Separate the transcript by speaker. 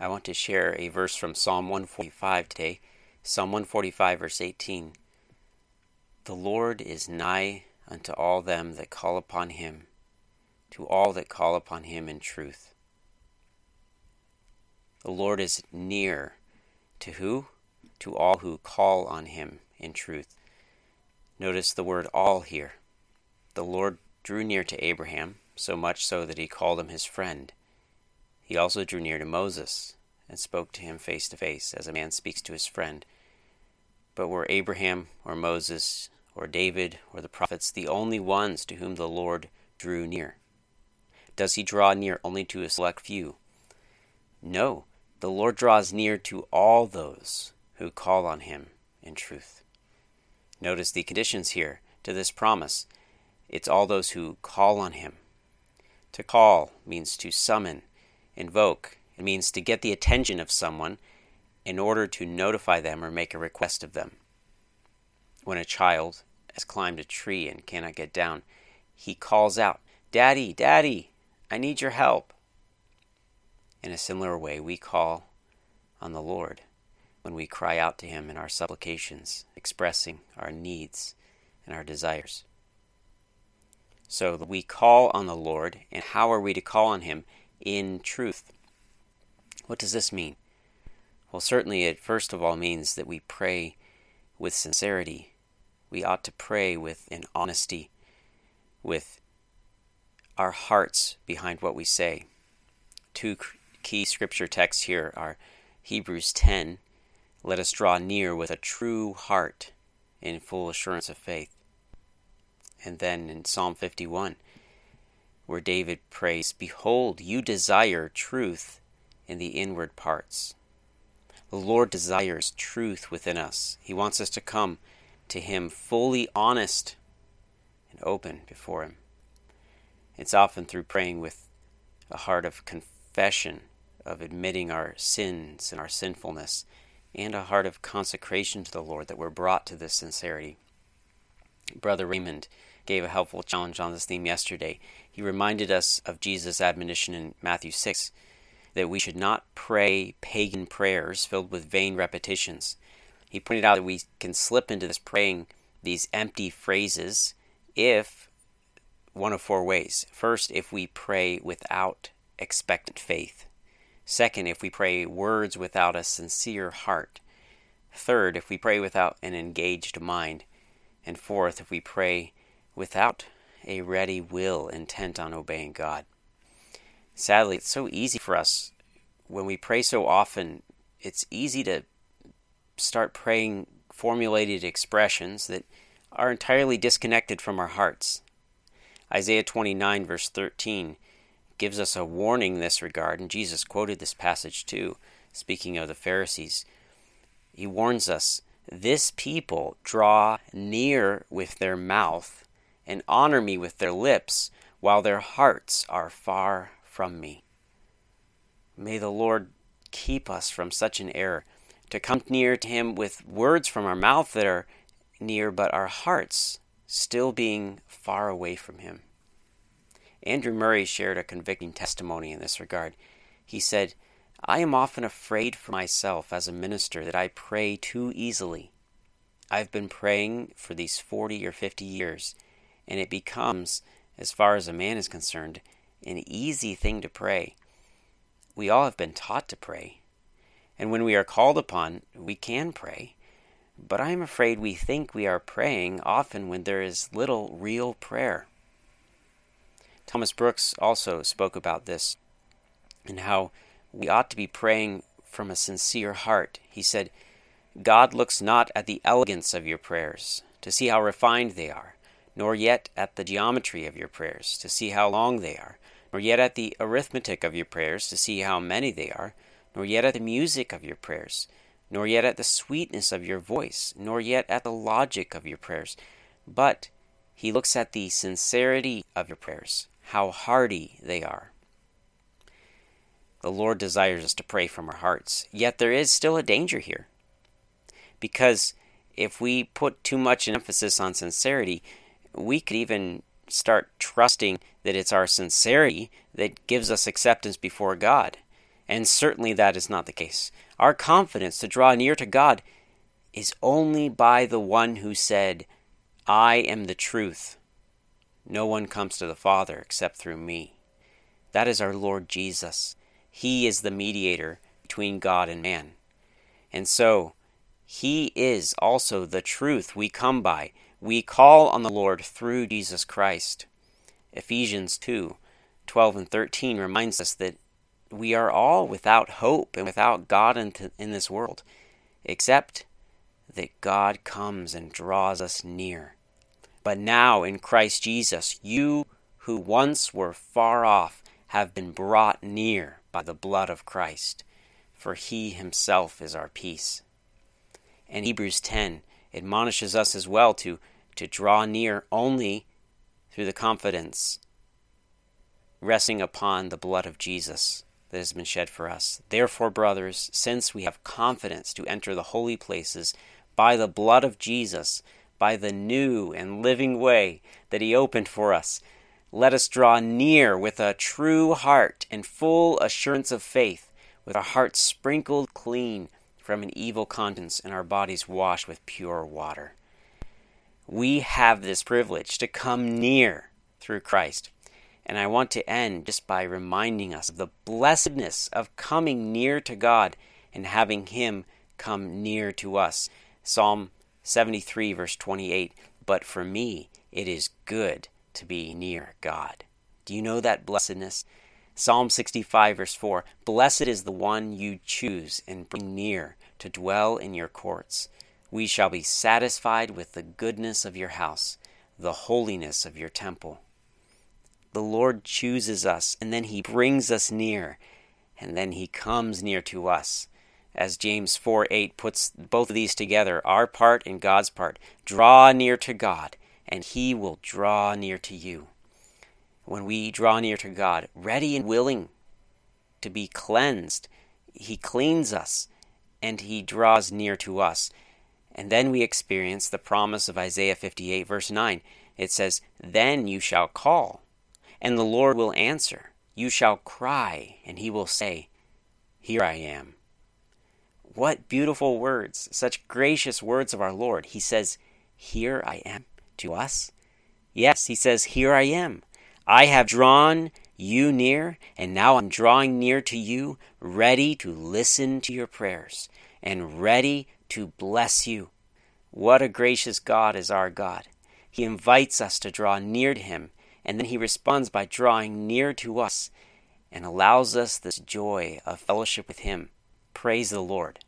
Speaker 1: I want to share a verse from Psalm 145 today. Psalm 145, verse 18. The Lord is nigh unto all them that call upon him, to all that call upon him in truth. The Lord is near to who? To all who call on him in truth. Notice the word all here. The Lord drew near to Abraham, so much so that he called him his friend. He also drew near to Moses and spoke to him face to face, as a man speaks to his friend. But were Abraham or Moses or David or the prophets the only ones to whom the Lord drew near? Does he draw near only to a select few? No, the Lord draws near to all those who call on him in truth. Notice the conditions here to this promise. It's all those who call on him. To call means to summon, invoke. It means to get the attention of someone in order to notify them or make a request of them. When a child has climbed a tree and cannot get down, he calls out, Daddy, Daddy, I need your help. In a similar way, we call on the Lord when we cry out to Him in our supplications, expressing our needs and our desires. So we call on the Lord, and how are we to call on Him? In truth. What does this mean? Well, certainly it first of all means that we pray with sincerity. We ought to pray with an honesty, with our hearts behind what we say. Two key scripture texts here are Hebrews 10 Let us draw near with a true heart in full assurance of faith. And then in Psalm 51, where David prays, Behold, you desire truth in the inward parts. The Lord desires truth within us. He wants us to come to Him fully honest and open before Him. It's often through praying with a heart of confession, of admitting our sins and our sinfulness, and a heart of consecration to the Lord that we're brought to this sincerity. Brother Raymond gave a helpful challenge on this theme yesterday. He reminded us of Jesus' admonition in Matthew 6 that we should not pray pagan prayers filled with vain repetitions. He pointed out that we can slip into this praying these empty phrases if one of four ways. First, if we pray without expectant faith. Second, if we pray words without a sincere heart. Third, if we pray without an engaged mind. And fourth, if we pray without a ready will intent on obeying God. Sadly, it's so easy for us when we pray so often, it's easy to start praying formulated expressions that are entirely disconnected from our hearts. Isaiah 29, verse 13, gives us a warning in this regard, and Jesus quoted this passage too, speaking of the Pharisees. He warns us this people draw near with their mouth and honor me with their lips, while their hearts are far from me. May the Lord keep us from such an error, to come near to Him with words from our mouth that are near, but our hearts still being far away from Him. Andrew Murray shared a convicting testimony in this regard. He said, I am often afraid for myself as a minister that I pray too easily. I've been praying for these 40 or 50 years, and it becomes, as far as a man is concerned, an easy thing to pray. We all have been taught to pray, and when we are called upon, we can pray. But I am afraid we think we are praying often when there is little real prayer. Thomas Brooks also spoke about this and how we ought to be praying from a sincere heart. He said, God looks not at the elegance of your prayers, to see how refined they are, nor yet at the geometry of your prayers, to see how long they are, nor yet at the arithmetic of your prayers, to see how many they are, nor yet at the music of your prayers, nor yet at the sweetness of your voice, nor yet at the logic of your prayers, but he looks at the sincerity of your prayers, how hearty they are. The Lord desires us to pray from our hearts, yet there is still a danger here. Because if we put too much emphasis on sincerity, we could even start trusting that it's our sincerity that gives us acceptance before God. And certainly that is not the case. Our confidence to draw near to God is only by the one who said, I am the truth. No one comes to the Father except through me. That is our Lord Jesus. He is the mediator between God and man. And so, He is also the truth we come by. We call on the Lord through Jesus Christ. Ephesians 2 12 and 13 reminds us that we are all without hope and without God in, in this world, except that God comes and draws us near. But now in Christ Jesus, you who once were far off have been brought near by the blood of Christ, for he himself is our peace. And Hebrews 10 admonishes us as well to, to draw near only through the confidence resting upon the blood of Jesus that has been shed for us. Therefore, brothers, since we have confidence to enter the holy places by the blood of Jesus, by the new and living way that He opened for us, let us draw near with a true heart and full assurance of faith, with our hearts sprinkled clean from an evil conscience and our bodies washed with pure water. We have this privilege to come near through Christ. And I want to end just by reminding us of the blessedness of coming near to God and having Him come near to us. Psalm 73, verse 28 But for me it is good to be near God. Do you know that blessedness? Psalm 65, verse 4 Blessed is the one you choose and bring near to dwell in your courts. We shall be satisfied with the goodness of your house, the holiness of your temple the Lord chooses us, and then He brings us near, and then He comes near to us. As James 4 8 puts both of these together, our part and God's part. Draw near to God, and He will draw near to you. When we draw near to God, ready and willing to be cleansed, He cleans us and He draws near to us. And then we experience the promise of Isaiah 58, verse 9. It says, Then you shall call and the Lord will answer. You shall cry, and he will say, Here I am. What beautiful words, such gracious words of our Lord. He says, Here I am to us. Yes, he says, Here I am. I have drawn you near, and now I'm drawing near to you, ready to listen to your prayers and ready to bless you. What a gracious God is our God. He invites us to draw near to him and then he responds by drawing near to us and allows us this joy of fellowship with him. Praise the Lord.